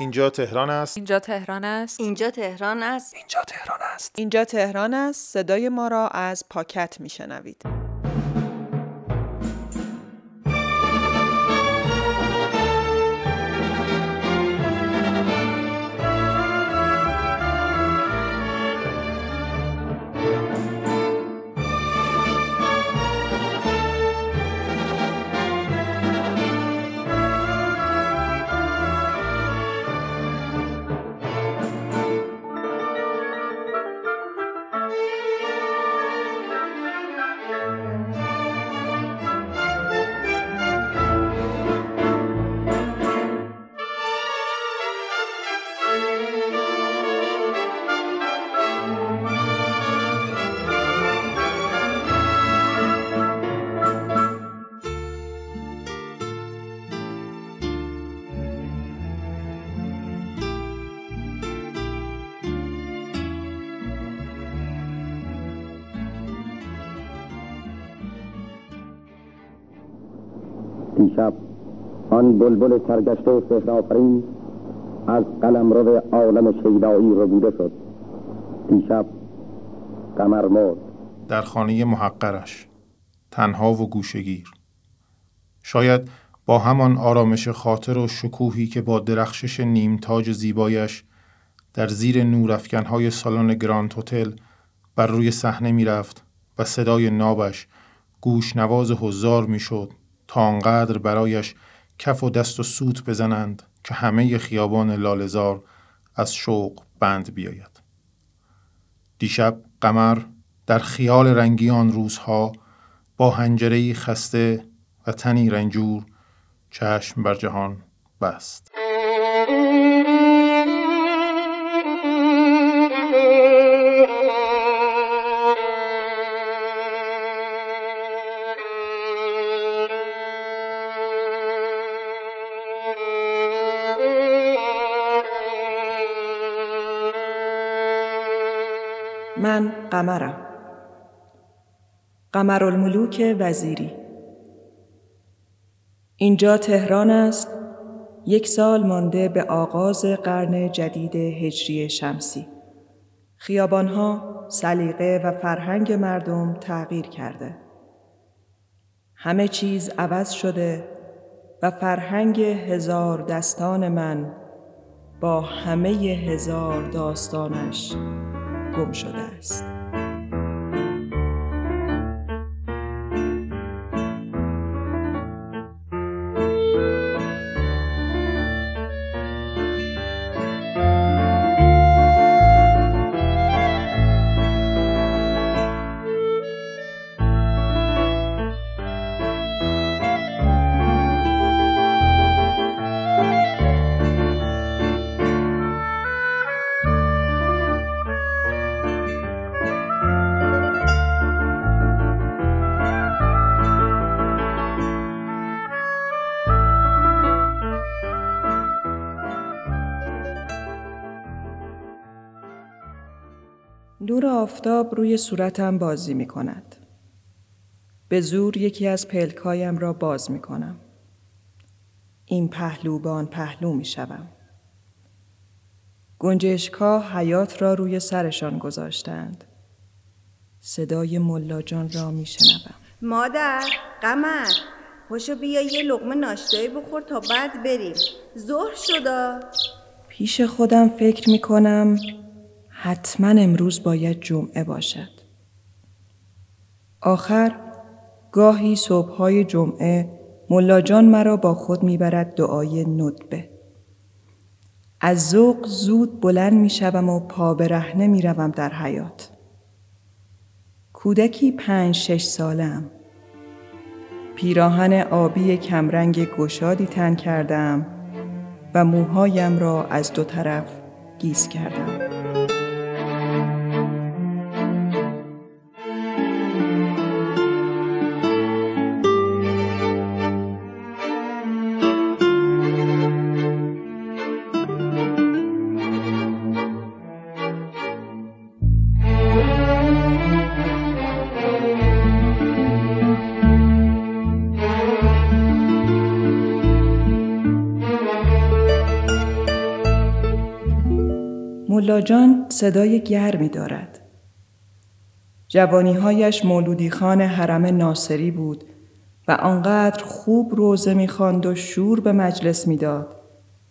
اینجا تهران است. اینجا تهران است. اینجا تهران است. اینجا تهران است. اینجا تهران است. صدای ما را از پاکت میشنوید. سرگشته و سهرآفرین از قلم رو عالم شیدایی بوده شد. دیشب قمر مرد. در خانه محقرش. تنها و گوشگیر شاید با همان آرامش خاطر و شکوهی که با درخشش نیمتاج زیبایش در زیر نورافکنهای سالن گراند هتل بر روی صحنه می‌رفت و صدای نابش گوش نواز هزار می‌شد تا آنقدر برایش کف و دست و سوت بزنند که همه خیابان لالزار از شوق بند بیاید. دیشب قمر در خیال رنگی آن روزها با هنجرهی خسته و تنی رنجور چشم بر جهان بست. من قمرم. قمرالملوک وزیری. اینجا تهران است. یک سال مانده به آغاز قرن جدید هجری شمسی. خیابانها سلیقه و فرهنگ مردم تغییر کرده. همه چیز عوض شده و فرهنگ هزار دستان من با همه هزار داستانش گم شده است. آفتاب روی صورتم بازی می کند. به زور یکی از پلکایم را باز می کنم. این پهلو به آن پهلو می شوم. گنجشکا حیات را روی سرشان گذاشتند. صدای ملاجان را می شنوم. مادر قمر پاشو بیا یه لقمه ناشتایی بخور تا بعد بریم ظهر شدا پیش خودم فکر می کنم حتما امروز باید جمعه باشد. آخر گاهی صبحهای جمعه ملاجان مرا با خود می‌برد دعای ندبه. از ذوق زود بلند می‌شوم و پا برهنه می‌روم در حیات. کودکی پنج شش سالم. پیراهن آبی کمرنگ گشادی تن کردم و موهایم را از دو طرف گیز کردم. ملاجان صدای گرمی دارد. جوانیهایش مولودی خان حرم ناصری بود و آنقدر خوب روزه می‌خواند و شور به مجلس می‌داد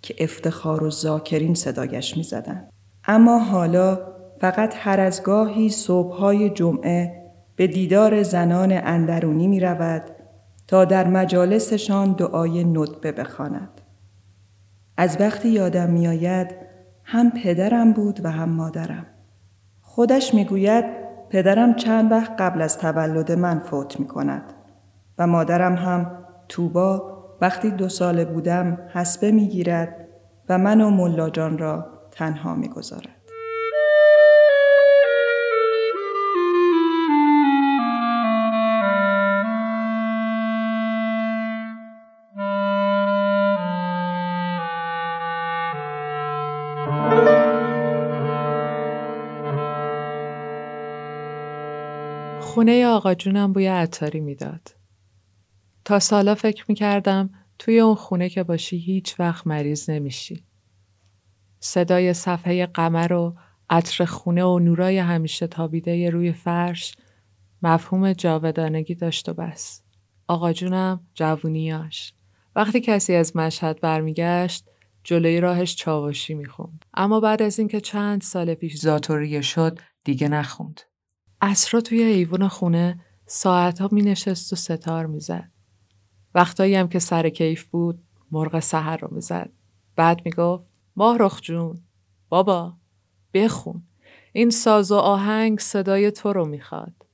که افتخار و زاکرین صدایش می‌زدند. اما حالا فقط هر از گاهی صبحهای جمعه به دیدار زنان اندرونی می رود تا در مجالسشان دعای ندبه بخواند. از وقتی یادم میآید هم پدرم بود و هم مادرم. خودش می‌گوید پدرم چند وقت قبل از تولد من فوت می کند و مادرم هم توبا وقتی دو ساله بودم حسبه می گیرد و من و ملاجان را تنها می خونه آقا جونم بوی عطاری می‌داد. تا سالا فکر می‌کردم توی اون خونه که باشی هیچ وقت مریض نمیشی. صدای صفحه قمر و عطر خونه و نورای همیشه تابیده روی فرش مفهوم جاودانگی داشت و بس. آقا جونم جوونیاش. وقتی کسی از مشهد برمیگشت جلوی راهش چاوشی می‌خوند. اما بعد از اینکه چند سال پیش زاتوریه شد دیگه نخوند. اسرا توی ایوون خونه ساعتها می نشست و ستار می زد. وقتایی هم که سر کیف بود مرغ سحر رو می زد. بعد می گفت ماه رخ جون بابا بخون این ساز و آهنگ صدای تو رو می‌خواد.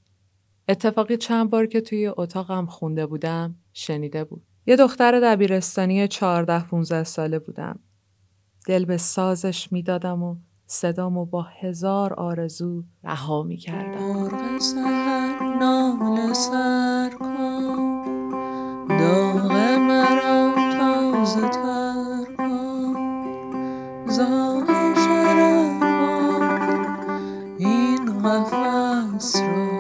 اتفاقی چند بار که توی اتاقم خونده بودم شنیده بود. یه دختر دبیرستانی چهارده 15 ساله بودم. دل به سازش می‌دادم و صدامو با هزار آرزو رها می کردم سهر نال سر کن. داغ مرا تازه تر کن. زاه شرر این قفص را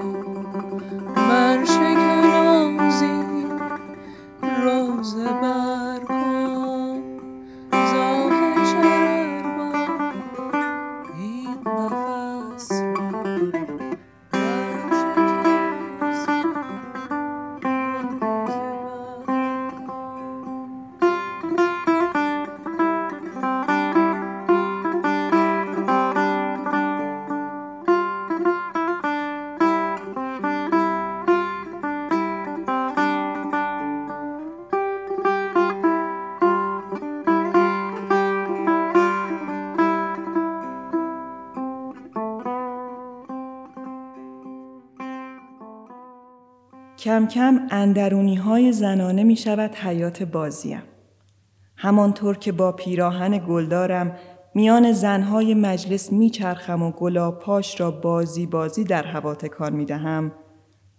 کم اندرونی های زنانه می شود حیات بازیم. همانطور که با پیراهن گلدارم میان زنهای مجلس میچرخم و گلابپاش را بازی بازی در هوا تکان می دهم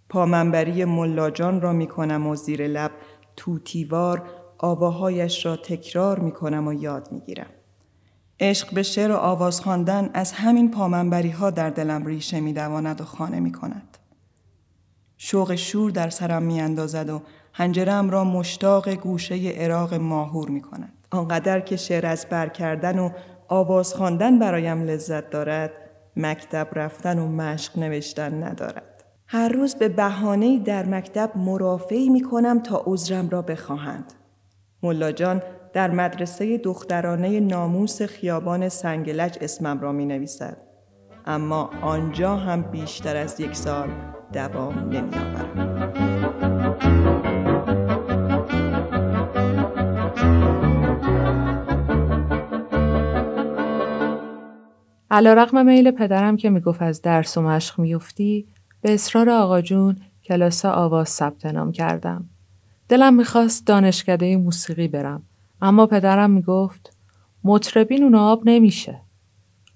پامنبری ملاجان را می کنم و زیر لب توتیوار آواهایش را تکرار می کنم و یاد می گیرم. عشق به شعر و آواز خواندن از همین پامنبری ها در دلم ریشه می دواند و خانه می کند. شوق شور در سرم می اندازد و هنجرم را مشتاق گوشه عراق ماهور می کند. آنقدر که شعر از بر کردن و آواز خواندن برایم لذت دارد مکتب رفتن و مشق نوشتن ندارد. هر روز به بهانه در مکتب مرافعی می کنم تا عذرم را بخواهند. ملا جان در مدرسه دخترانه ناموس خیابان سنگلج اسمم را می نویسد. اما آنجا هم بیشتر از یک سال دوام نمی آورم. علا رقم میل پدرم که می‌گفت از درس و مشق میفتی به اصرار آقا جون کلاس آواز ثبت نام کردم. دلم می‌خواست دانشکده موسیقی برم اما پدرم می‌گفت مطربین اون آب نمیشه.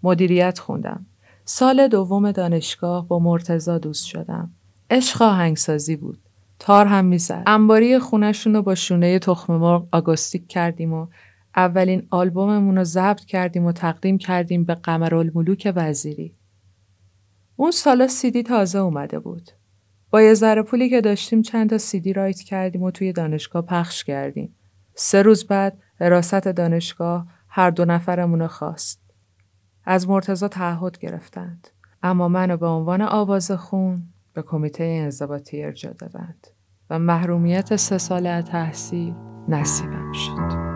مدیریت خوندم. سال دوم دانشگاه با مرتزا دوست شدم. عشق آهنگسازی بود. تار هم می‌زد. انباری خونشون رو با شونه تخم مرغ آگوستیک کردیم و اولین آلبوممون رو ضبط کردیم و تقدیم کردیم به قمرالملوک وزیری. اون سالا سیدی تازه اومده بود. با یه ذره پولی که داشتیم چند تا سیدی رایت کردیم و توی دانشگاه پخش کردیم. سه روز بعد حراست دانشگاه هر دو نفرمون خواست. از مرتزا تعهد گرفتند اما منو به عنوان آواز خون به کمیته انضباطی ارجا دادند و محرومیت سه ساله تحصیل نصیبم شد.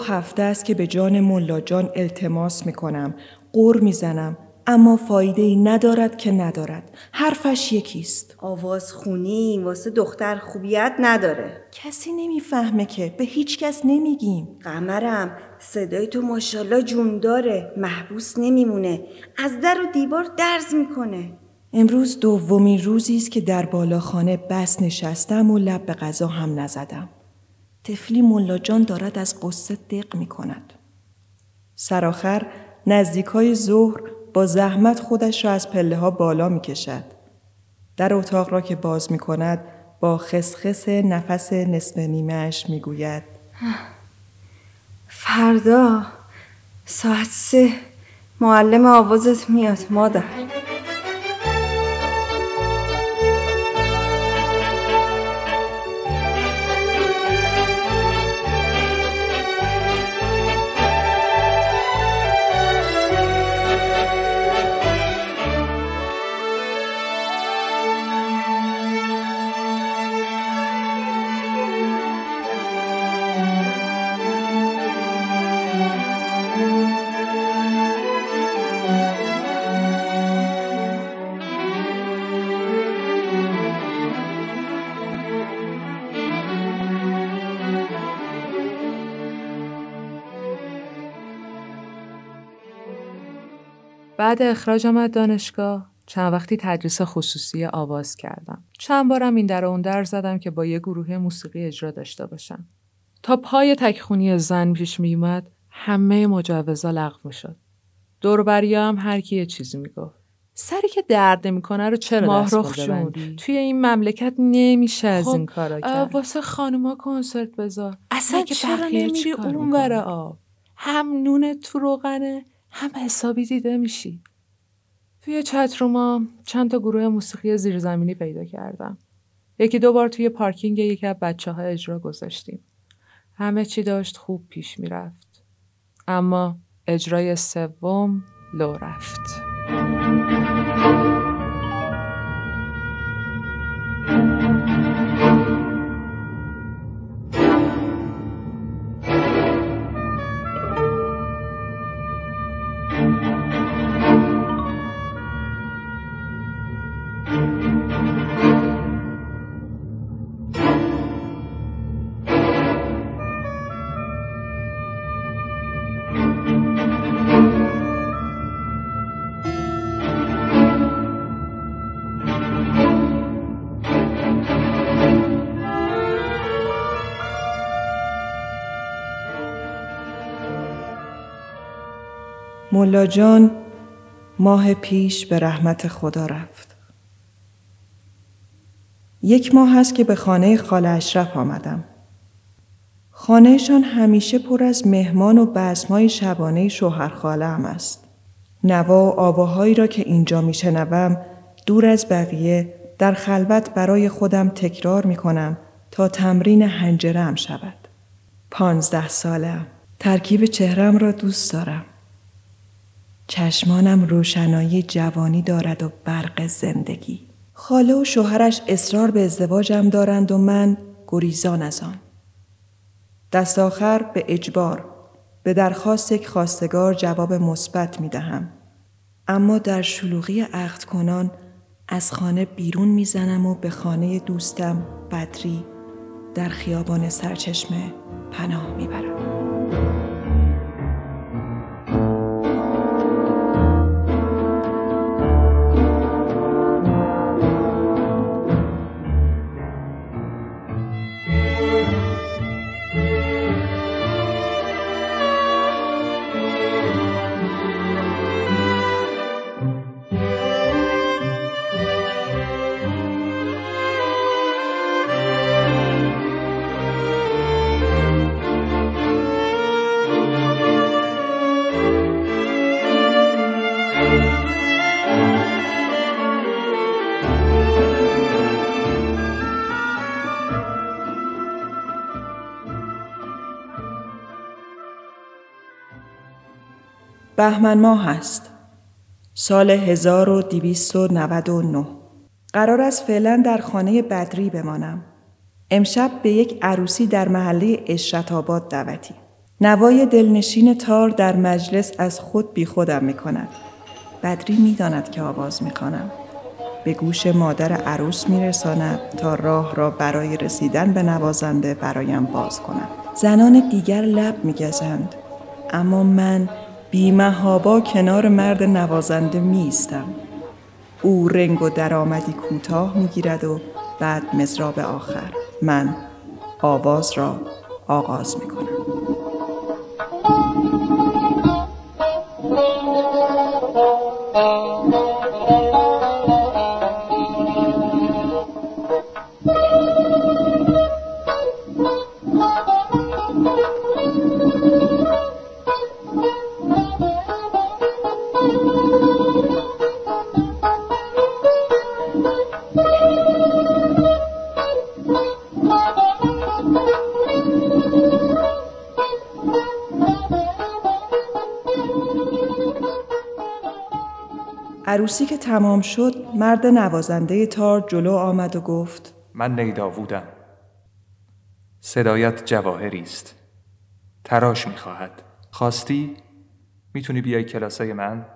دو هفته است که به جان ملا جان التماس می کنم. قور می زنم. اما فایده ای ندارد که ندارد. حرفش یکیست. آواز خونی واسه دختر خوبیت نداره. کسی نمی‌فهمه که به هیچ کس نمیگیم. قمرم صدای تو ماشالله جون داره. محبوس نمیمونه. از در و دیوار درز می‌کنه. امروز دومین روزی است که در بالاخانه بس نشستم و لب به غذا هم نزدم. تفلی ملاجان دارد از قصه دق می کند. سرآخر نزدیک های ظهر با زحمت خودش را از پله ها بالا می کشد. در اتاق را که باز می کند با خسخس نفس نصف نیمهش می گوید فردا ساعت سه معلم آوازت میاد مادر بعد اخراجم از دانشگاه چند وقتی تدریس خصوصی آواز کردم. چند بارم این در اون در زدم که با یه گروه موسیقی اجرا داشته باشم. تا پای تکخونی زن پیش میومد همه مجوزا لغو می‌شد. دوربریا هم هر کی یه چیزی می‌گفت. سری که درد می‌کنه رو چرا ماهرخ توی این مملکت نمیشه از خب این کارا کرد واسه خانوما کنسرت بذار اصلا که چرا نمیری اون آب هم نون تو روغنه هم حسابی دیده میشی. توی چتروما چند تا گروه موسیقی زیرزمینی پیدا کردم. یکی دو بار توی پارکینگ یکی از بچه ها اجرا گذاشتیم. همه چی داشت خوب پیش می‌رفت. اما اجرای سوم لو رفت. ملا جان ماه پیش به رحمت خدا رفت. یک ماه هست که به خانه خاله اشرف آمدم. خانهشان همیشه پر از مهمان و بسمای شبانه شوهر خاله هم است. نوا و آواهایی را که اینجا میشنوم دور از بقیه در خلوت برای خودم تکرار می کنم تا تمرین هنجرم شود. پانزده سالم. ترکیب چهرم را دوست دارم. چشمانم روشنایی جوانی دارد و برق زندگی. خاله و شوهرش اصرار به ازدواجم دارند و من گریزان از آن. دست آخر به اجبار به درخواست یک خواستگار جواب مثبت می دهم. اما در شلوغی عقد کنان از خانه بیرون می‌زنم و به خانه دوستم بدری در خیابان سرچشمه پناه می‌برم. بهمن ماه است. سال 1299 قرار است فعلا در خانه بدری بمانم. امشب به یک عروسی در محله اشرت دعوتی. نوای دلنشین تار در مجلس از خود بی خودم می کند. بدری می داند که آواز می کنم. به گوش مادر عروس می رساند تا راه را برای رسیدن به نوازنده برایم باز کنم. زنان دیگر لب می گزند. اما من بیمهابا کنار مرد نوازنده می او رنگ و درآمدی کوتاه می گیرد و بعد مزراب آخر من آواز را آغاز می کنم. عروسی که تمام شد مرد نوازنده تار جلو آمد و گفت من نیداوودم. صدایت جواهری است. تراش می‌خواهد. خواستی؟ می‌تونی بیای کلاسای من؟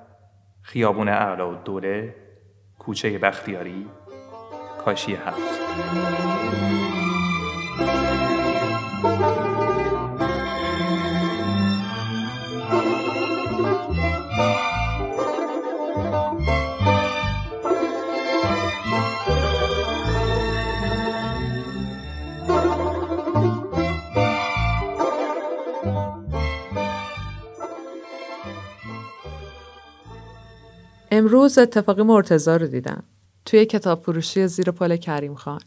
خیابون اعلا و دوله کوچه بختیاری کاشی هفت. امروز اتفاقی مرتزا رو دیدم. توی کتاب فروشی زیر پل کریم خان.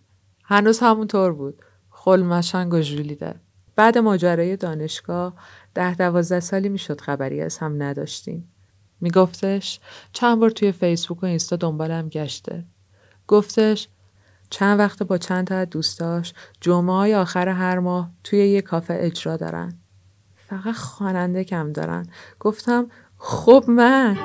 هنوز همونطور بود. خلمشنگ و ژولیده. بعد ماجرای دانشگاه ده دوازده سالی می‌شد خبری از هم نداشتیم. میگفتش چند بار توی فیسبوک و اینستا دنبالم گشته. گفتش چند وقت با چند تا دوستاش جمعه های آخر هر ماه توی یه کافه اجرا دارن. فقط خواننده کم دارن. گفتم خب من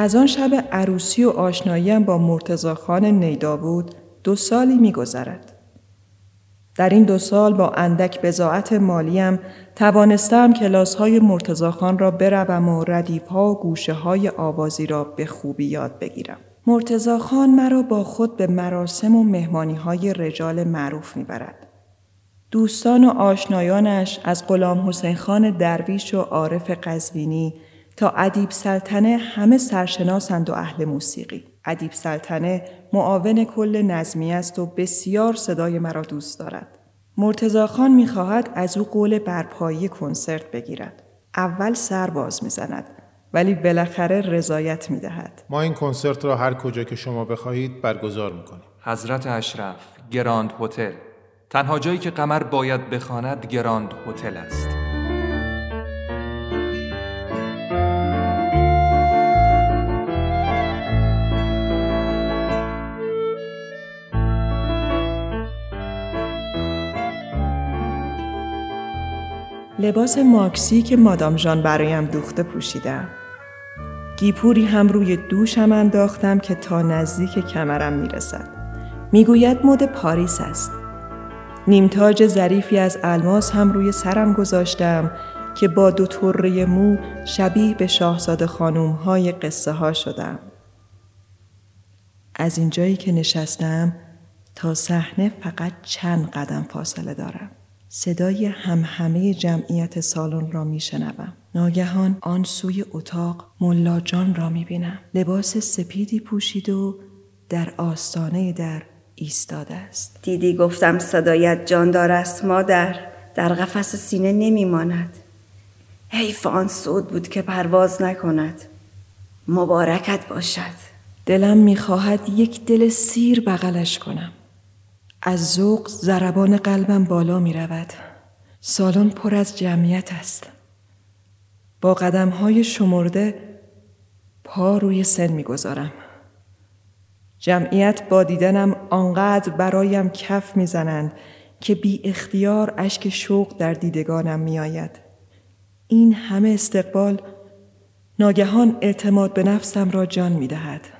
از آن شب عروسی و آشناییم با مرتزا خان نیدابود دو سالی می گذرد. در این دو سال با اندک بزاعت مالیم توانستم کلاس های مرتزا خان را بروم و ردیف ها و گوشه های آوازی را به خوبی یاد بگیرم. مرتزا خان مرا با خود به مراسم و مهمانی های رجال معروف می‌برد. دوستان و آشنایانش از غلام حسین خان درویش و عارف قزوینی تا ادیب‌السلطنه همه سرشناسند و اهل موسیقی. ادیب‌السلطنه معاون کل نظمیه است و بسیار صدای مرا دوست دارد. مرتضی خان می خواهد از او قول برپایی کنسرت بگیرد. اول سر باز می زند ولی بالاخره رضایت می دهد. ما این کنسرت را هر کجا که شما بخواهید برگزار می کنیم. حضرت اشرف گراند هتل تنها جایی که قمر باید بخواند گراند هتل است. لباس ماکسی که مادام جان برایم دوخته پوشیدم. گیپوری هم روی دوشم انداختم که تا نزدیک کمرم می‌رسد. می‌گوید مد پاریس است. نیمتاج ظریفی از الماس هم روی سرم گذاشتم که با دو طره مو شبیه به شاهزاده خانوم های قصه ها شدم. از اینجایی که نشستم تا صحنه فقط چند قدم فاصله دارم. صدای همه جمعیت سالن را می شنوم. ناگهان آن سوی اتاق ملا جان را می بینم. لباس سپیدی پوشید و در آستانه در ایستاده است. دیدی گفتم صدایت جاندار است مادر در قفس سینه نمی ماند. حیف آن سود بود که پرواز نکند. مبارکت باشد. دلم می‌خواهد یک دل سیر بغلش کنم. از ذوق ضربان قلبم بالا می رود. سالن پر از جمعیت است. با قدم های شمرده پا روی سن می گذارم. جمعیت با دیدنم آنقدر برایم کف می‌زنند که بی اختیار اشک شوق در دیدگانم می آید. این همه استقبال ناگهان اعتماد به نفسم را جان می دهد.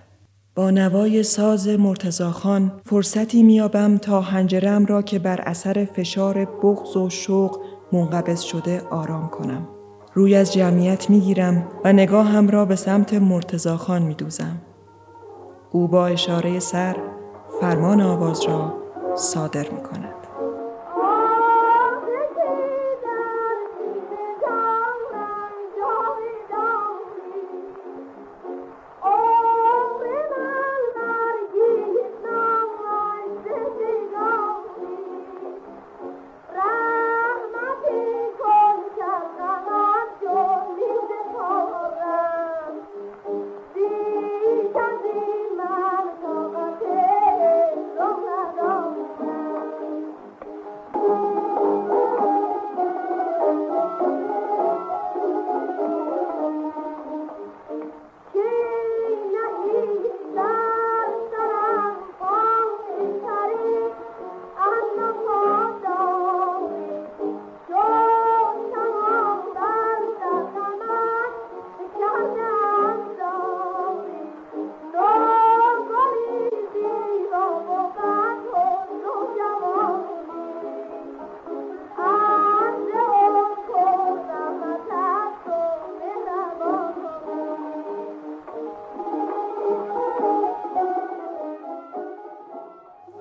با نوای ساز مرتزاخان فرصتی میابم تا هنجرم را که بر اثر فشار بغض و شوق منقبض شده آرام کنم. روی از جمعیت می‌گیرم و نگاهم را به سمت مرتزاخان میدوزم. او با اشاره سر فرمان آواز را صادر می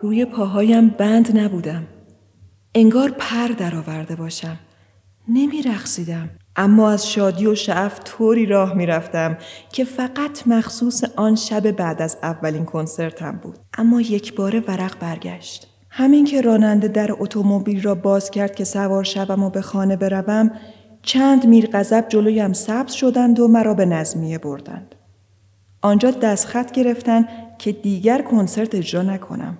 روی پاهایم بند نبودم. انگار پر درآورده باشم. نمی رخصیدم. اما از شادی و شعف طوری راه می رفتم که فقط مخصوص آن شب بعد از اولین کنسرتم بود. اما یک بار ورق برگشت. همین که راننده در اتومبیل را باز کرد که سوار شوم و به خانه بروم چند میر غضب جلویم سبز شدند و مرا به نظمیه بردند. آنجا دستخط گرفتن که دیگر کنسرت اجرا نکنم.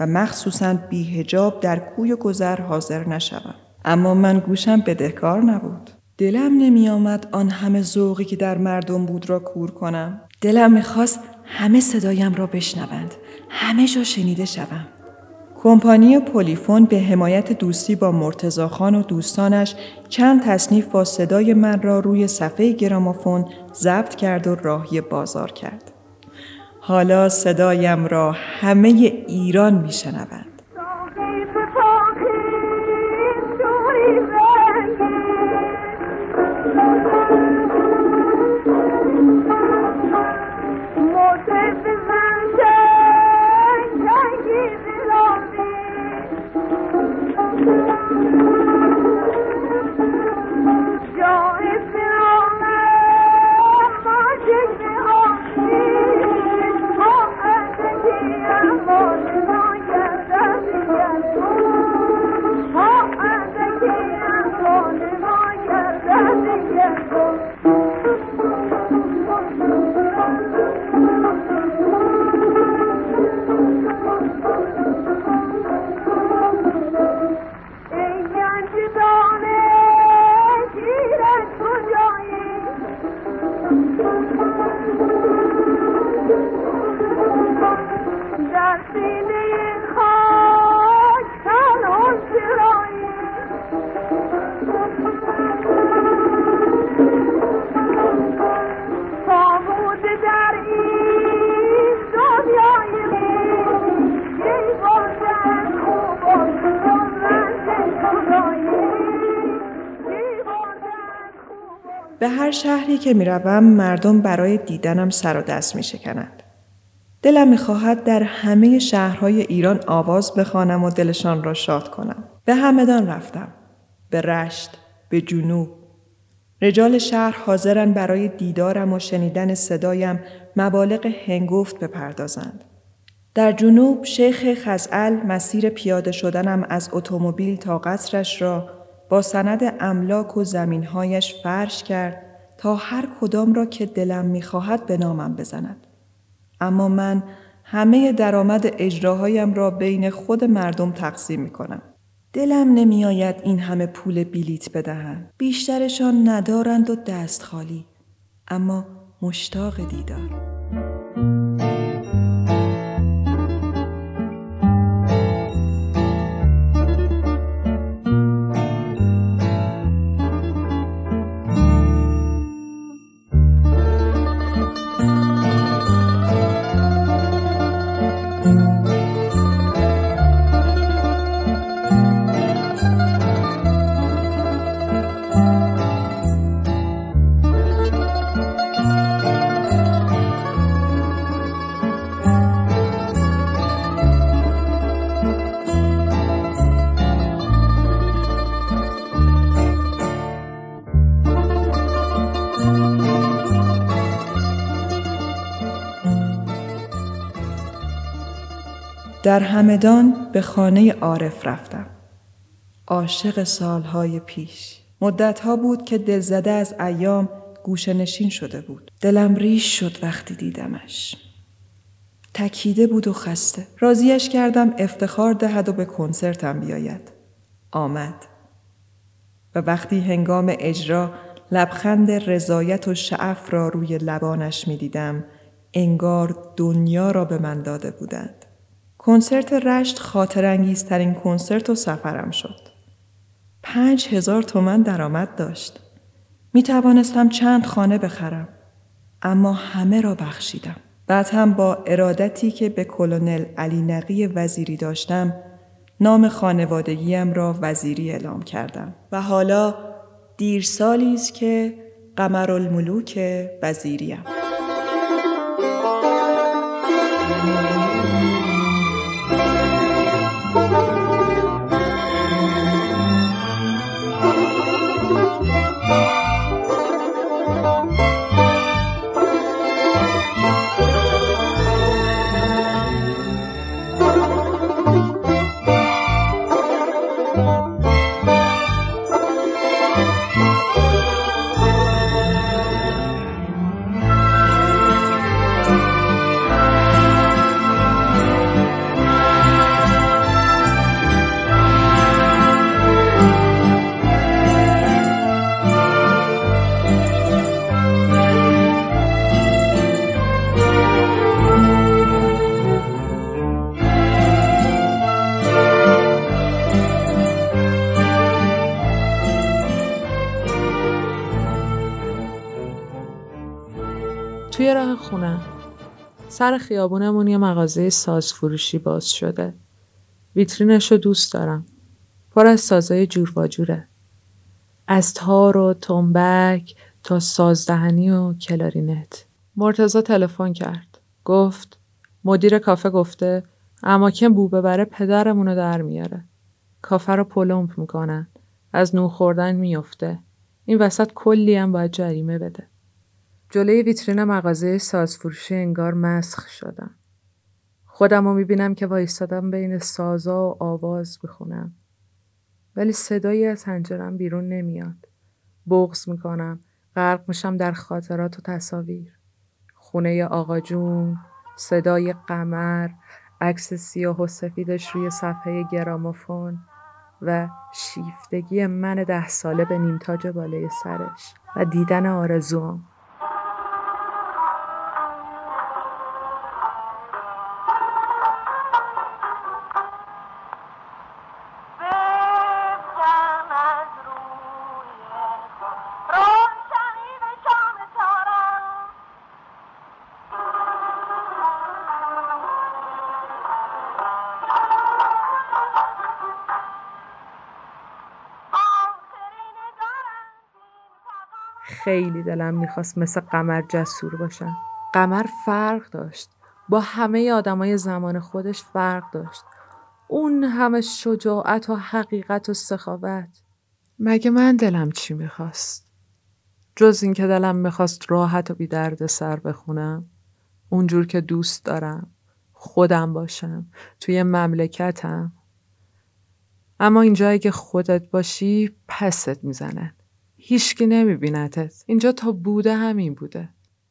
و مخصوصا بیهجاب در کوی گذر حاضر نشوم. اما من گوشم بدهکار نبود. دلم نمی آمد آن همه ذوقی که در مردم بود را کور کنم. دلم می‌خواست همه صدایم را بشنوند. همه جا شنیده شوم. کمپانی پلیفون به حمایت دوستی با مرتزا خان و دوستانش چند تصنیف با صدای من را روی صفحه گرامافون ضبط کرد و راهی بازار کرد. حالا صدایم را همه ایران میشنوند. به هر شهری که می‌روم مردم برای دیدنم سر و دست می شکنند. دلم می‌خواهد در همه شهرهای ایران آواز بخوانم و دلشان را شاد کنم. به همدان رفتم. به رشت، به جنوب. رجال شهر حاضرن برای دیدارم و شنیدن صدایم مبالغ هنگفت بپردازند. در جنوب شیخ خزعل مسیر پیاده شدنم از اتومبیل تا قصرش را با سند املاک و زمینهایش فرش کرد تا هر کدام را که دلم می‌خواهد به نامم بزند. اما من همه درآمد اجراهایم را بین خود مردم تقسیم می کنم. دلم نمیآید این همه پول بلیت بدهند. بیشترشان ندارند و دست خالی. اما مشتاق دیدار. در همدان به خانه عارف رفتم. عاشق سالهای پیش. مدتها بود که دلزده از ایام گوشنشین شده بود. دلم ریش شد وقتی دیدمش. تکیده بود و خسته. راضیش کردم افتخار دهد و به کنسرتم بیاید. آمد. و وقتی هنگام اجرا لبخند رضایت و شعف را روی لبانش می دیدم انگار دنیا را به من داده بودند. کنسرت رشت خاطر ترین کنسرت و سفرم شد. پنج هزار تومن درآمد داشت. می توانستم چند خانه بخرم. اما همه را بخشیدم. بعد هم با ارادتی که به کلونل علی نقی وزیری داشتم نام خانوادگیم را وزیری اعلام کردم و حالا دیر سالی است که قمرالملوک وزیریم. سر خیابونمون یه مغازه ساز فروشی باز شده. ویترینش رو دوست دارم. پر از سازای جور و. از تار و تنبک تا سازدهنی و کلارینت. مرتزا تلفن کرد. گفت مدیر کافه گفته اما که بو ببره پدرمونو در میاره. کافه رو پلمپ می‌کنن. از نو خوردن میفته. این وسط کلی هم باید جریمه بده. جلوی ویترین مغازه سازفروشی انگار مسخ شدم. خودم رو می‌بینم که وایستادم بین سازا و آواز بخونم. ولی صدایی از هنجرم بیرون نمیاد. بغز می‌کنم. غرق میشم در خاطرات و تصاویر. خونه آقا جون، صدای قمر، عکس سیاه و سفیدش روی صفحه گراموفون و شیفتگی من ده ساله به نیمتاج بالای سرش و دیدن آرزوام. خیلی دلم می‌خواست مثل قمر جسور باشم. قمر فرق داشت. با همه آدمای زمان خودش فرق داشت. اون همه شجاعت و حقیقت و سخاوت مگه من دلم چی می‌خواست؟ جز اینکه دلم می‌خواست راحت و بی درد سر بخونم اونجور که دوست دارم خودم باشم توی مملکتم اما اینجا اگه خودت باشی پست می‌زنن هیچکی نمیبینتت اینجا تا بوده همین بوده.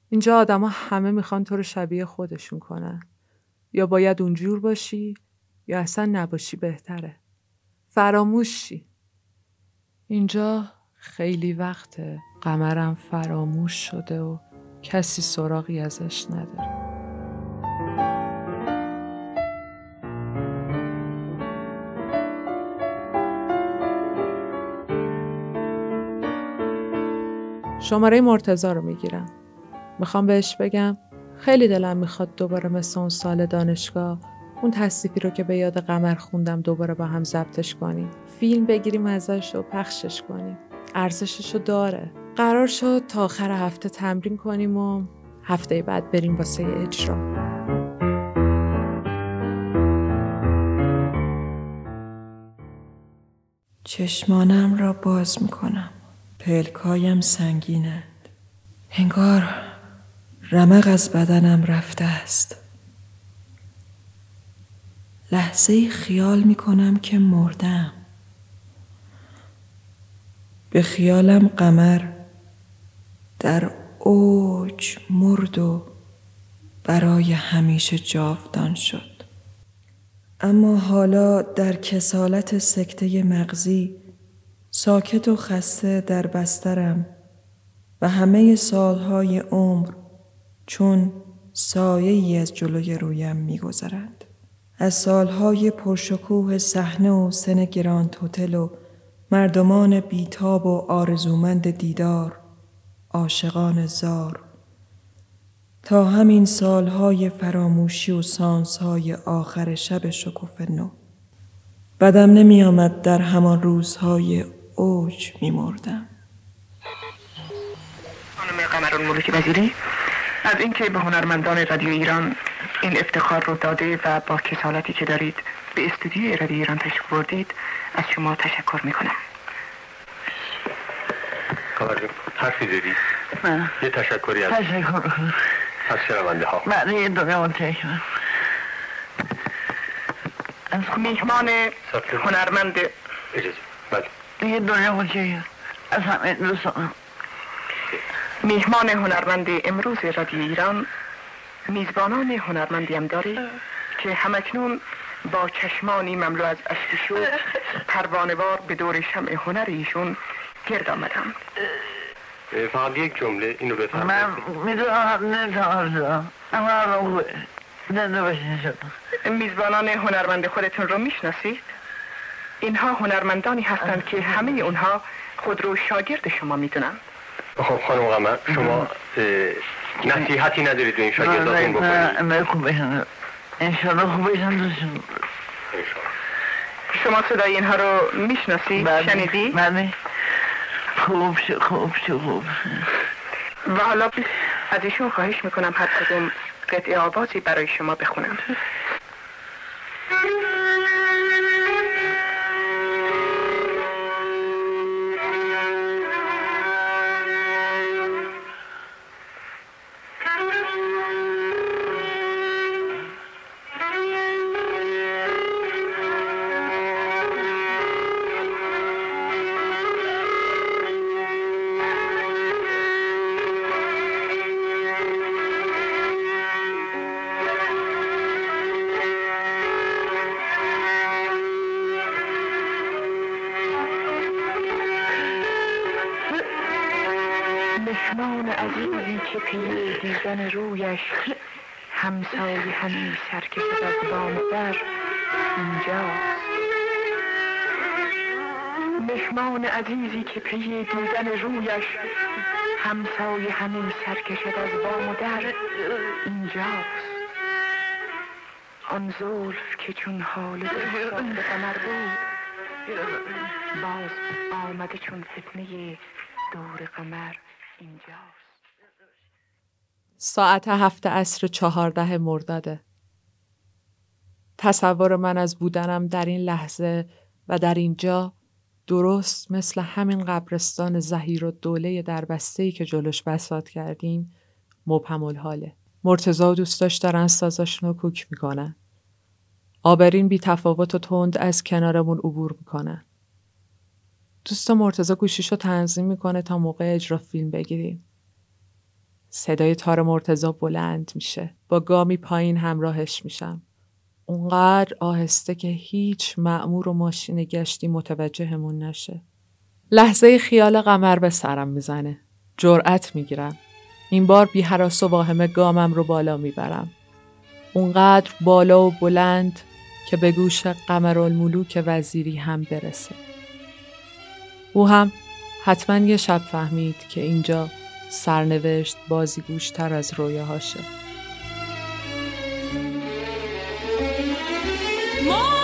اینجا آدما همه می‌خوان تو رو شبیه خودشون کنن. یا باید اونجور باشی یا اصلا نباشی بهتره. فراموشی. اینجا خیلی وقته قمرم فراموش شده و کسی سراغی ازش نداره. شماره مرتزا رو می‌گیرم. می‌خوام بهش بگم خیلی دلم می‌خواد دوباره مثل اون سال دانشگاه اون تصیفی رو که به یاد قمر خوندم دوباره با هم ضبطش کنیم. فیلم بگیریم ازش و پخشش کنیم. ارزشش رو داره. قرار شد تا آخر هفته تمرین کنیم و هفته بعد بریم واسه اجرا. چشمانم را باز می‌کنم. پلکایم سنگینند. انگار رمق از بدنم رفته است. لحظه خیال می کنم که مردم. به خیالم قمر در اوج مرد و برای همیشه جاودان شد. اما حالا در کسالت سکته مغزی ساکت و خسته در بسترم و همه سالهای عمر چون سایه ای از جلوی رویم میگذرند. از سالهای پرشکوه صحنه و سن گران توتل و مردمان بیتاب و آرزومند دیدار عاشقان زار تا همین سالهای فراموشی و سانسهای آخر شب شکوف نو بدم نمی آمد در همان روزهای اوج می مردم خانم قمران ملوک وزیری از اینکه به هنرمندان رادیو ایران این افتخار رو داده و با کسالتی که دارید به استودیوی رادیو ایران تشریف بردید از شما تشکر می‌کنم. قمر حرفی داری؟ نه یه تشکری از تشکر. از شنونده ها بله یه دنیا تشکر. از میهمان هنرمند. اجازه. بله. یه دنیا تشکر از همه دوستان میهمان هنرمند امروز رادیو ایران میزبانان هنرمندی هم داره که همکنون با چشمانی مملو از اشک شوق پروانوار به دور شمع هنر ایشون گرد اه، فقط یک جمله اینو من بفرمایید می‌دونم نمی‌تونم اما زنده باشین شد میزبانان هنرمند خودتون رو می‌شناسید؟ اینها هنرمندانی هستند که همه اونها خود رو شاگرد شما می‌دونند خب خانم قمر شما نصیحتی ندارید به این شاگرداتون بکنید؟ نه خوب بشن انشالله خوب بشن دوستون. شما صدای اینها رو می‌شناسید شنیدی؟ بله. خوب شو خوب شو خوب و حالا از ایشون خواهش می‌کنم هر کدوم قطعه آوازی برای شما بخونم. دیدن رویش همسایه همی سرکشد از بام در اینجاست. مهمان عزیزی که پی دیدن رویش همسایه همی سرکشد از بام در اینجاست. آن زلف که چون حال درخشان به قمر بود باز آمده چون فتنه دور قمر اینجاست. ساعت هفت عصر چهارده مرداده تصور من از بودنم در این لحظه و در اینجا درست مثل همین قبرستان زهیر و دوله در بسته که جلوش بسات کردیم مبهم حاله. مرتزا و دوستاش دارن سازاشون رو کوک می‌کنن. آبرین بی تفاوت و تند از کنارمون عبور می‌کنن. دوست مرتزا گوشیش رو تنظیم می‌کنه تا موقع اجرا فیلم بگیریم. صدای تار مرتزا بلند میشه. با گامی پایین همراهش میشم. اونقدر آهسته که هیچ معمور و ماشین گشتی متوجهمون نشه. لحظه خیال قمر به سرم می‌زنه. جرأت می‌گیرم. این بار بی حراس و واهمه گامم رو بالا می‌برم. اونقدر بالا و بلند که به گوش قمرالملوک وزیری هم برسه. او هم حتما یه شب فهمید که اینجا سرنوشت بازیگوشتر از رویاهاشه. این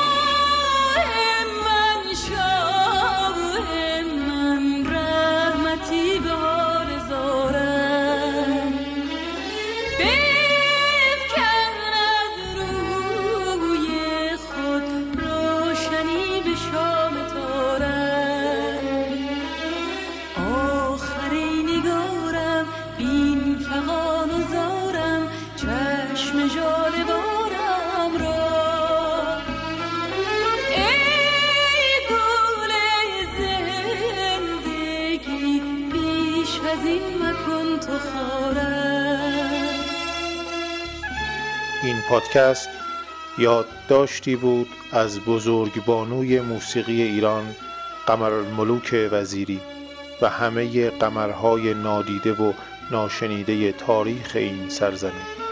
پادکست یادداشتی بود از بزرگبانوی موسیقی ایران قمرالملوک وزیری و همه قمرهای نادیده و ناشنیده تاریخ این سرزمین.